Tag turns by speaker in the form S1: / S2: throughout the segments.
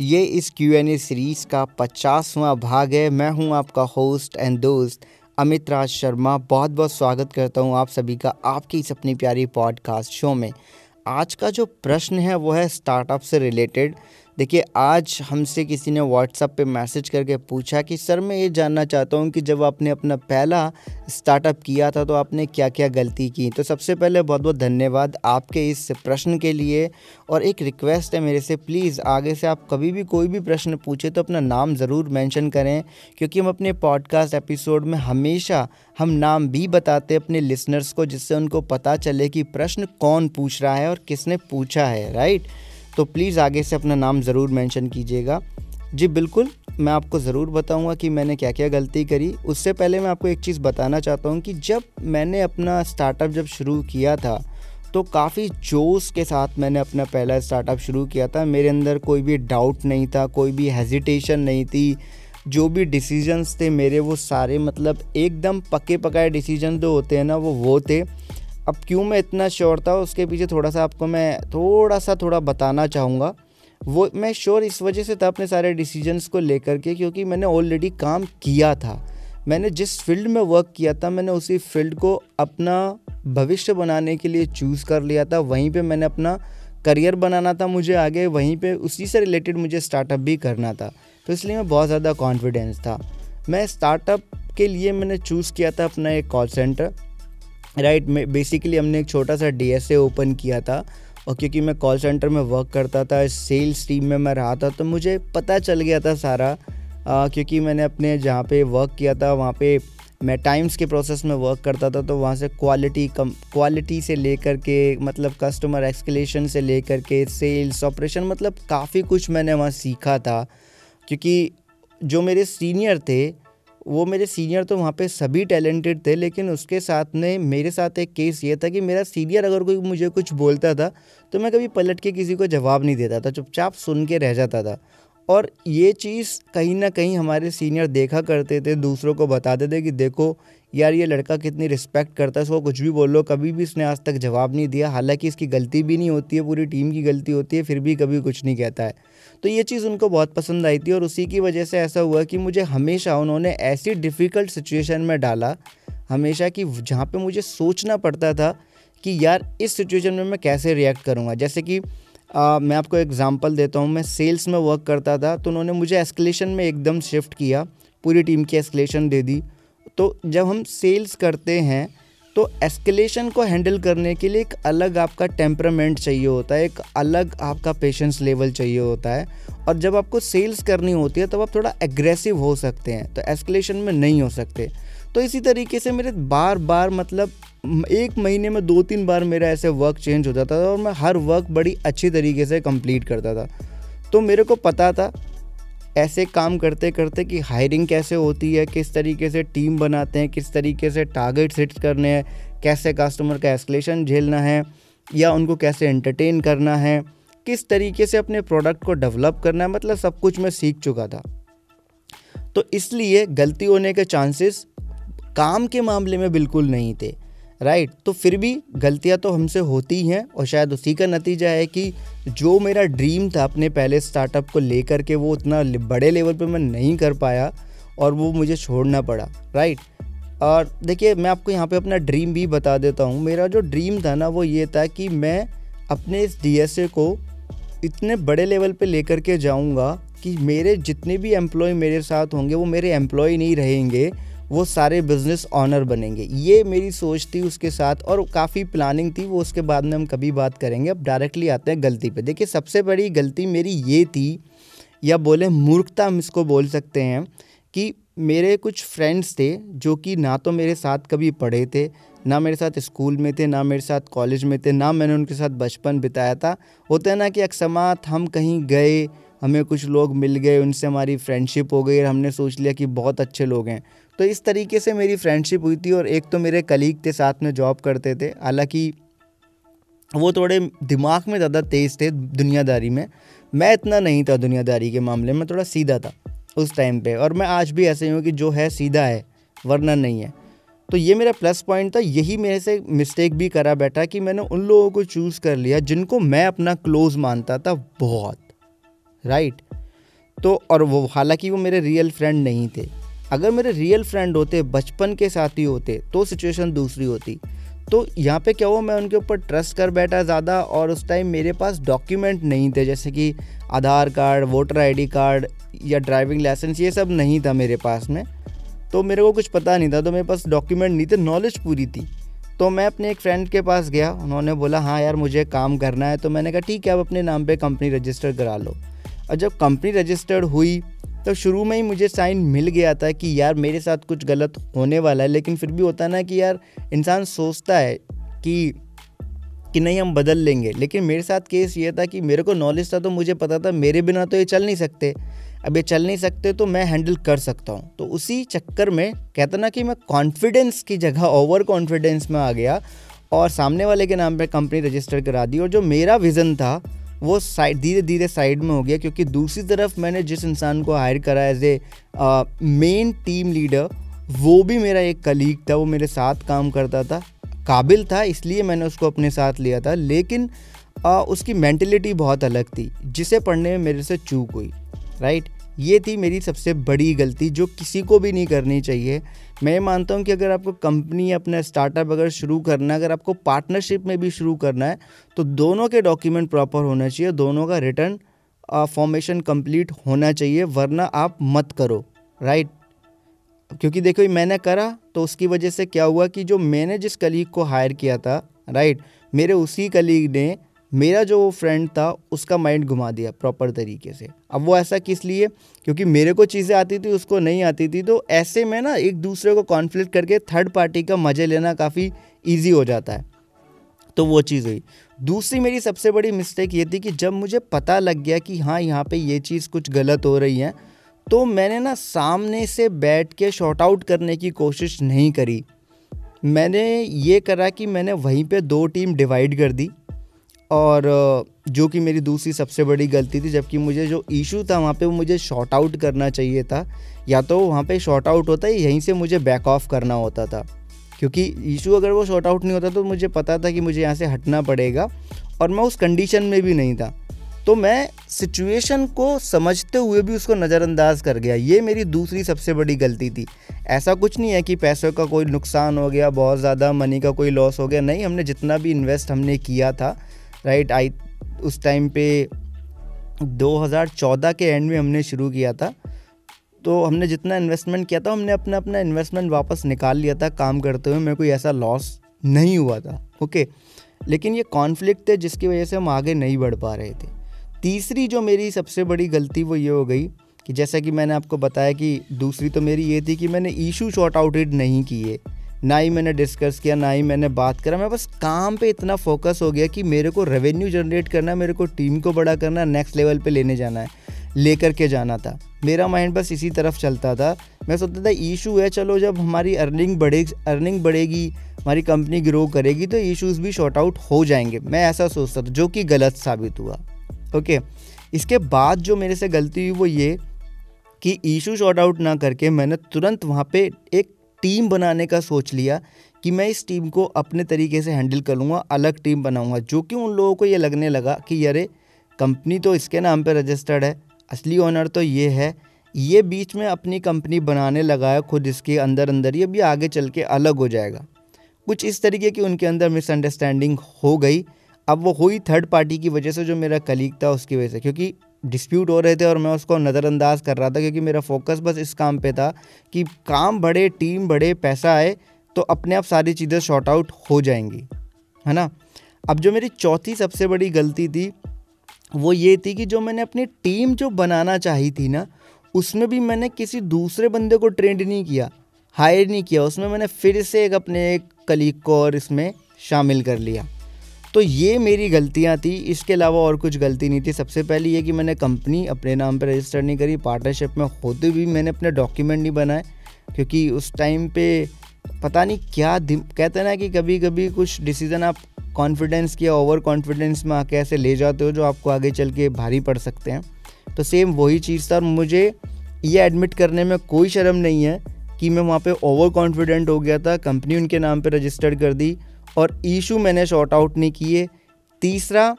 S1: ये इस Q N A series का पचासवा भाग है। मैं हूँ आपका होस्ट एंड दोस्त अमित राज शर्मा। बहुत बहुत स्वागत करता हूँ आप सभी का आपकी इस अपनी प्यारी पॉडकास्ट शो में। आज का जो प्रश्न है, वो है स्टार्टअप से रिलेटेड देखिए, आज हमसे किसी ने व्हाट्सअप पे मैसेज करके पूछा कि, सर, मैं ये जानना चाहता हूँ कि जब आपने अपना पहला स्टार्टअप किया था तो आपने क्या क्या गलती की? तो सबसे पहले बहुत बहुत धन्यवाद आपके इस प्रश्न के लिए और एक रिक्वेस्ट है मेरे से प्लीज़ आगे से आप कभी भी कोई भी प्रश्न पूछे तो अपना नाम ज़रूर मेंशन करें, क्योंकि हम अपने पॉडकास्ट एपिसोड में हमेशा हम नाम भी बताते अपने लिसनर्स को, जिससे उनको पता चले कि प्रश्न कौन पूछ रहा है और किसने पूछा है राइट तो प्लीज़ आगे से अपना नाम ज़रूर मेंशन कीजिएगा। जी, बिल्कुल, मैं आपको ज़रूर बताऊँगा कि मैंने क्या क्या गलती करी। उससे पहले मैं आपको एक चीज़ बताना चाहता हूँ कि जब मैंने अपना स्टार्टअप जब शुरू किया था तो काफ़ी जोश के साथ मैंने अपना पहला स्टार्टअप शुरू किया था। मेरे अंदर कोई भी डाउट नहीं था, कोई भी हेजिटेशन नहीं थी। जो भी डिसीजंस थे मेरे, वो सारे मतलब एकदम पके पकाए डिसीज़न जो होते हैं ना, वो वो थे। अब क्यों मैं इतना श्योर था? उसके पीछे थोड़ा सा आपको मैं थोड़ा सा थोड़ा बताना चाहूँगा। वो, मैं श्योर इस वजह से था अपने सारे डिसीजंस को लेकर के क्योंकि मैंने ऑलरेडी काम किया था। मैंने जिस फ़ील्ड में वर्क किया था, मैंने उसी फ़ील्ड को अपना भविष्य बनाने के लिए चूज़ कर लिया था। वहीं पे मैंने अपना करियर बनाना था मुझे आगे, वहीं पे उसी से रिलेटेड मुझे स्टार्टअप भी करना था। तो इसलिए मैं बहुत ज़्यादा कॉन्फिडेंस था। मैं स्टार्टअप के लिए मैंने चूज़ किया था अपना एक कॉल सेंटर राइट में बेसिकली हमने एक छोटा सा डी ओपन किया था और क्योंकि मैं कॉल सेंटर में वर्क करता था सेल्स टीम में मैं रहा था तो मुझे पता चल गया था सारा। आ, क्योंकि मैंने अपने जहाँ पे वर्क किया था वहाँ पे मैं टाइम्स के प्रोसेस में वर्क करता था तो वहाँ से क्वालिटी कम क्वालिटी से लेकर के मतलब कस्टमर एक्सकलेशन से लेकर के सेल्स ऑपरेशन मतलब काफ़ी कुछ मैंने वहाँ सीखा था। क्योंकि जो मेरे सीनियर थे वो मेरे सीनियर तो वहाँ पे सभी टैलेंटेड थे, लेकिन उसके साथ में मेरे साथ एक केस ये था कि मेरा सीनियर अगर कोई मुझे कुछ बोलता था तो मैं कभी पलट के किसी को जवाब नहीं देता था, चुपचाप सुन के रह जाता था। और ये चीज़ कहीं ना कहीं हमारे सीनियर देखा करते थे, दूसरों को बताते थे कि देखो यार ये लड़का कितनी रिस्पेक्ट करता है उसको कुछ भी बोल लो, कभी भी इसने आज तक जवाब नहीं दिया। हालाँकि इसकी गलती भी नहीं होती है, पूरी टीम की गलती होती है, फिर भी कभी कुछ नहीं कहता है। तो ये चीज़ उनको बहुत पसंद आई थी और उसी की वजह से ऐसा हुआ कि मुझे हमेशा उन्होंने ऐसी डिफ़िकल्ट सिचुएशन में डाला, हमेशा कि जहाँ पे मुझे सोचना पड़ता था कि यार इस सिचुएशन में मैं कैसे रिएक्ट करूँगा। जैसे कि आ, मैं आपको एग्जांपल देता हूँ मैं सेल्स में वर्क करता था तो उन्होंने मुझे एस्केलेशन में एकदम शिफ्ट किया पूरी टीम की एस्केलेशन दे दी। तो जब हम सेल्स करते हैं तो एस्केलेशन को हैंडल करने के लिए एक अलग आपका टेम्परामेंट चाहिए होता है एक अलग आपका पेशेंस लेवल चाहिए होता है। और जब आपको सेल्स करनी होती है तब तो आप थोड़ा एग्रेसिव हो सकते हैं तो एस्केलेशन में नहीं हो सकते। तो इसी तरीके से मेरे बार बार मतलब एक महीने में दो तीन बार मेरा ऐसे वर्क चेंज हो जाता था और मैं हर वर्क बड़ी अच्छी तरीके से कंप्लीट करता था। तो मेरे को पता था, ऐसे काम करते करते कि हायरिंग कैसे होती है, किस तरीके से टीम बनाते हैं, किस तरीके से टारगेट सेट करने हैं, कैसे कस्टमर का एस्कलेशन झेलना है, या उनको कैसे एंटरटेन करना है, किस तरीके से अपने प्रोडक्ट को डेवलप करना है मतलब सब कुछ मैं सीख चुका था। तो इसलिए गलती होने के चांसेस काम के मामले में बिल्कुल नहीं थे राइट तो फिर भी गलतियाँ तो हमसे होती हैं और शायद उसी का नतीजा है कि जो मेरा ड्रीम था अपने पहले स्टार्टअप को लेकर के, वो उतना बड़े लेवल पे मैं नहीं कर पाया और वो मुझे छोड़ना पड़ा राइट और देखिए, मैं आपको यहाँ पे अपना ड्रीम भी बता देता हूँ। मेरा जो ड्रीम था ना, वो ये था कि मैं अपने इस डीएसए को इतने बड़े लेवल पे लेकर के जाऊँगा कि मेरे जितने भी एम्प्लॉय मेरे साथ होंगे, वो मेरे एम्प्लॉय नहीं रहेंगे। वो सारे बिज़नेस ऑनर बनेंगे। ये मेरी सोच थी उसके साथ और काफ़ी प्लानिंग थी, वो उसके बाद में हम कभी बात करेंगे। अब डायरेक्टली आते हैं गलती पे। देखिए, सबसे बड़ी गलती मेरी ये थी, या बोले मूर्खता हम इसको बोल सकते हैं, कि मेरे कुछ फ्रेंड्स थे जो कि ना तो मेरे साथ कभी पढ़े थे, ना मेरे साथ स्कूल में थे, ना मेरे साथ कॉलेज में थे, ना मैंने उनके साथ बचपन बिताया था। होता है ना कि अक्समात हम कहीं गए, हमें कुछ लोग मिल गए, उनसे हमारी फ्रेंडशिप हो गई और हमने सोच लिया कि बहुत अच्छे लोग हैं। तो इस तरीके से मेरी फ्रेंडशिप हुई थी और एक तो मेरे कलीग थे, साथ में जॉब करते थे। हालाँकि वो थोड़े दिमाग में ज़्यादा तेज़ थे दुनियादारी में। मैं इतना नहीं था दुनियादारी के मामले में, थोड़ा सीधा था उस टाइम पे। और मैं आज भी ऐसे ही हूँ कि जो है, सीधा है, वरना नहीं है। तो ये मेरा प्लस पॉइंट था। यही मेरे से मिस्टेक भी करा बैठा कि मैंने उन लोगों को चूज़ कर लिया जिनको मैं अपना क्लोज़ मानता था बहुत राइट तो और वो, हालाँकि वो मेरे रियल फ्रेंड नहीं थे। अगर मेरे रियल फ्रेंड होते, बचपन के साथी होते तो सिचुएशन दूसरी होती। तो यहाँ पे क्या हुआ, मैं उनके ऊपर ट्रस्ट कर बैठा ज़्यादा और उस टाइम मेरे पास डॉक्यूमेंट नहीं थे, जैसे कि Aadhaar card voter ID card या ड्राइविंग लाइसेंस ये सब नहीं था मेरे पास में। तो मेरे को कुछ पता नहीं था तो मेरे पास डॉक्यूमेंट नहीं थे नॉलेज पूरी थी। तो मैं अपने एक फ्रेंड के पास गया, उन्होंने बोला हाँ यार, मुझे काम करना है। तो मैंने कहा, ठीक है, आप अपने नाम पे कंपनी रजिस्टर करा लो। और जब कंपनी रजिस्टर्ड हुई तो शुरू में ही मुझे साइन मिल गया था कि यार मेरे साथ कुछ गलत होने वाला है, लेकिन फिर भी होता ना कि यार इंसान सोचता है कि कि नहीं हम बदल लेंगे। लेकिन मेरे साथ केस ये था कि मेरे को नॉलेज था तो मुझे पता था, मेरे बिना तो ये चल नहीं सकते। अब ये चल नहीं सकते तो मैं हैंडल कर सकता हूँ। तो उसी चक्कर में कहता ना कि मैं कॉन्फिडेंस की जगह ओवर कॉन्फिडेंस में आ गया और सामने वाले के नाम पे कंपनी रजिस्टर करा दी और जो मेरा विज़न था वो साइड धीरे धीरे साइड में हो गया क्योंकि दूसरी तरफ़ मैंने जिस इंसान को हायर करा as a main team leader वो भी मेरा एक कलीग था वो मेरे साथ काम करता था काबिल था इसलिए मैंने उसको अपने साथ लिया था लेकिन आ, उसकी मैंटेलिटी बहुत अलग थी जिसे पढ़ने में मेरे से चूक हुई राइट ये थी मेरी सबसे बड़ी गलती जो किसी को भी नहीं करनी चाहिए मैं मानता हूँ कि अगर आपको कंपनी अपना स्टार्टअप अगर शुरू करना है, अगर आपको पार्टनरशिप में भी शुरू करना है तो दोनों के डॉक्यूमेंट प्रॉपर होना चाहिए, दोनों का रिटर्न फॉर्मेशन कंप्लीट होना चाहिए, वरना आप मत करो राइट क्योंकि देखो, ये मैंने करा तो उसकी वजह से क्या हुआ कि जो मैंने जिस कलीग को हायर किया था राइट मेरे उसी कलीग ने मेरा जो फ्रेंड था, उसका माइंड घुमा दिया प्रॉपर तरीके से। अब वो ऐसा किस लिए? क्योंकि मेरे को चीज़ें आती थी, उसको नहीं आती थी तो ऐसे में ना एक दूसरे को कॉन्फ्लिक्ट करके थर्ड पार्टी का मज़े लेना काफ़ी ईजी हो जाता है। तो वो चीज़ हुई। दूसरी मेरी सबसे बड़ी मिस्टेक ये थी कि जब मुझे पता लग गया कि हाँ यहाँ पे ये चीज़ कुछ गलत हो रही है तो मैंने ना सामने से बैठ के शॉर्ट आउट करने की कोशिश नहीं करी। मैंने ये करा कि मैंने वहीं पे दो टीम डिवाइड कर दी। और जो कि मेरी दूसरी सबसे बड़ी गलती थी, जबकि मुझे जो इशू था वहाँ पे वो मुझे शॉर्ट आउट करना चाहिए था। या तो वहाँ पे शॉर्ट आउट होता है यहीं से मुझे बैक ऑफ़ करना होता था। क्योंकि इशू अगर वो शॉर्ट आउट नहीं होता तो मुझे पता था कि मुझे यहाँ से हटना पड़ेगा और मैं उस कंडीशन में भी नहीं था। तो मैं सिचुएशन को समझते हुए भी उसको नज़रअंदाज कर गया। ये मेरी दूसरी सबसे बड़ी गलती थी। ऐसा कुछ नहीं है कि पैसों का कोई नुकसान हो गया, बहुत ज़्यादा मनी का कोई लॉस हो गया। नहीं, हमने जितना भी इन्वेस्ट हमने किया था राइट, आई, उस टाइम पे 2014 के एंड में हमने शुरू किया था। तो हमने जितना इन्वेस्टमेंट किया था, हमने अपना अपना इन्वेस्टमेंट वापस निकाल लिया था काम करते हुए। मेरे कोई ऐसा लॉस नहीं हुआ था ओके लेकिन ये कॉन्फ्लिक्ट थे जिसकी वजह से हम आगे नहीं बढ़ पा रहे थे। तीसरी जो मेरी सबसे बड़ी गलती वो ये हो गई कि जैसा कि मैंने आपको बताया कि दूसरी तो मेरी ये थी कि मैंने इशू शॉर्ट आउटेड नहीं किए। ना ही मैंने डिस्कस किया, ना ही मैंने बात करा। मैं बस काम पे इतना फोकस हो गया कि मेरे को रेवेन्यू जनरेट करना है, मेरे को टीम को बड़ा करना है नेक्स्ट लेवल पे लेने जाना है, लेकर के जाना था। मेरा माइंड बस इसी तरफ़ चलता था। मैं सोचता था इशू है, चलो जब हमारी अर्निंग बढ़े अर्निंग बढ़ेगी, हमारी कंपनी ग्रो करेगी तो इशूज़ भी शॉर्ट आउट हो जाएँगे। मैं ऐसा सोचता था, जो कि गलत साबित हुआ। ओके इसके बाद जो मेरे से गलती हुई वो ये कि इशू शॉर्ट आउट ना करके मैंने तुरंत वहाँ पे एक टीम बनाने का सोच लिया कि मैं इस टीम को अपने तरीके से हैंडल कर लूँगा अलग टीम बनाऊँगा। जो कि उन लोगों को ये लगने लगा कि, अरे, कंपनी तो इसके नाम पर रजिस्टर्ड है। असली ओनर तो ये है। ये बीच में अपनी कंपनी बनाने लगा है खुद इसके अंदर अंदर ये भी आगे चल के अलग हो जाएगा। कुछ इस तरीके की उनके अंदर मिसअंडरस्टैंडिंग हो गई। अब वो हुई थर्ड पार्टी की वजह से जो मेरा कलीग था उसकी वजह से। क्योंकि डिस्प्यूट हो रहे थे और मैं उसको नज़रअंदाज कर रहा था क्योंकि मेरा फोकस बस इस काम पे था कि काम बढ़े टीम बढ़े पैसा आए तो अपने आप सारी चीज़ें शॉर्ट आउट हो जाएँगी, है ना? अब जो मेरी चौथी सबसे बड़ी गलती थी, वो ये थी कि जो मैंने अपनी टीम जो बनाना चाही थी ना, उसमें भी मैंने किसी दूसरे बंदे को ट्रेंड नहीं किया हायर नहीं किया, उसमें मैंने फिर से एक अपने एक कलीग को और इसमें शामिल कर लिया। तो ये मेरी गलतियाँ थी। इसके अलावा और कुछ गलती नहीं थी। सबसे पहली ये कि मैंने कंपनी अपने नाम पर रजिस्टर नहीं करी। पार्टनरशिप में होते भी मैंने अपने डॉक्यूमेंट नहीं बनाए। क्योंकि उस टाइम पे पता नहीं क्या कहते ना कि कभी कभी कुछ डिसीज़न आप कॉन्फिडेंस किया ओवर कॉन्फिडेंस में आके ऐसे ले जाते हो जो आपको आगे चल के भारी पड़ सकते हैं। तो सेम वही चीज़ था और मुझे ये एडमिट करने में कोई शर्म नहीं है कि मैं वहाँ पे ओवर कॉन्फिडेंट हो गया था। कंपनी उनके नाम पे रजिस्टर्ड कर दी। और ईशू मैंने शॉर्ट आउट नहीं किए। तीसरा,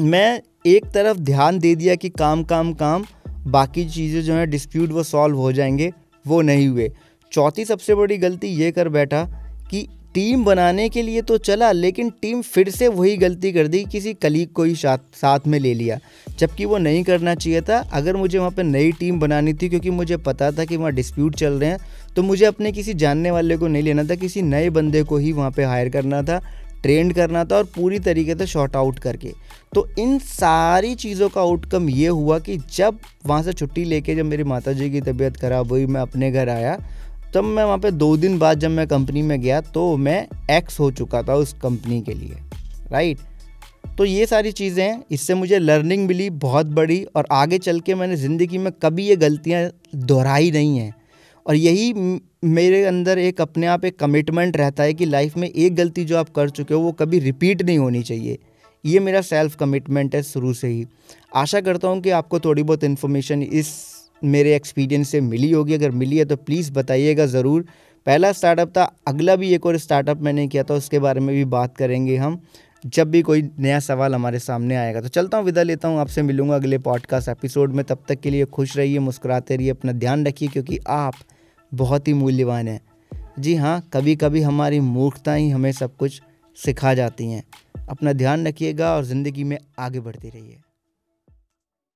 S1: मैं एक तरफ़ ध्यान दे दिया कि काम काम काम, बाकी चीज़ें जो हैं डिस्प्यूट वो सॉल्व हो जाएँगे, वो नहीं हुए। चौथी सबसे बड़ी गलती ये कर बैठा कि टीम बनाने के लिए तो चला, लेकिन टीम फिर से वही गलती कर दी, किसी कलीग को ही साथ साथ में ले लिया। जबकि वो नहीं करना चाहिए था। अगर मुझे वहाँ पे नई टीम बनानी थी, क्योंकि मुझे पता था कि वहाँ डिस्प्यूट चल रहे हैं तो मुझे अपने किसी जानने वाले को नहीं लेना था, किसी नए बंदे को ही वहाँ पे हायर करना था ट्रेंड करना था और पूरी तरीके से शॉर्ट आउट करके। तो इन सारी चीज़ों का आउटकम ये हुआ कि जब वहाँ से छुट्टी लेके जब मेरी माता जी की तबीयत ख़राब हुई, मैं अपने घर आया, तब मैं वहाँ पे दो दिन बाद जब मैं कंपनी में गया तो मैं एक्स हो चुका था उस कंपनी के लिए राइट तो ये सारी चीज़ें, इससे मुझे लर्निंग मिली बहुत बड़ी और आगे चल के मैंने ज़िंदगी में कभी ये गलतियाँ दोहराई नहीं हैं। और यही मेरे अंदर एक अपने आप एक कमिटमेंट रहता है कि लाइफ में एक गलती जो आप कर चुके हो, वो कभी रिपीट नहीं होनी चाहिए। ये मेरा सेल्फ कमिटमेंट है शुरू से ही। आशा करता हूँ कि आपको थोड़ी बहुत इन्फॉर्मेशन इस मेरे एक्सपीरियंस से मिली होगी। अगर मिली है तो प्लीज़ बताइएगा ज़रूर। पहला स्टार्टअप था, अगला भी एक और स्टार्टअप मैंने किया था, उसके बारे में भी बात करेंगे हम। जब भी कोई नया सवाल हमारे सामने आएगा। तो चलता हूँ, विदा लेता हूँ, आपसे मिलूँगा अगले पॉडकास्ट एपिसोड में। तब तक के लिए खुश रहिए, मुस्कुराते रहिए, अपना ध्यान रखिए, क्योंकि आप बहुत ही मूल्यवान है। जी हाँ कभी कभी हमारी मूर्खता ही हमें सब कुछ सिखा जाती हैं। अपना ध्यान रखिएगा और ज़िंदगी में आगे बढ़ते रहिए।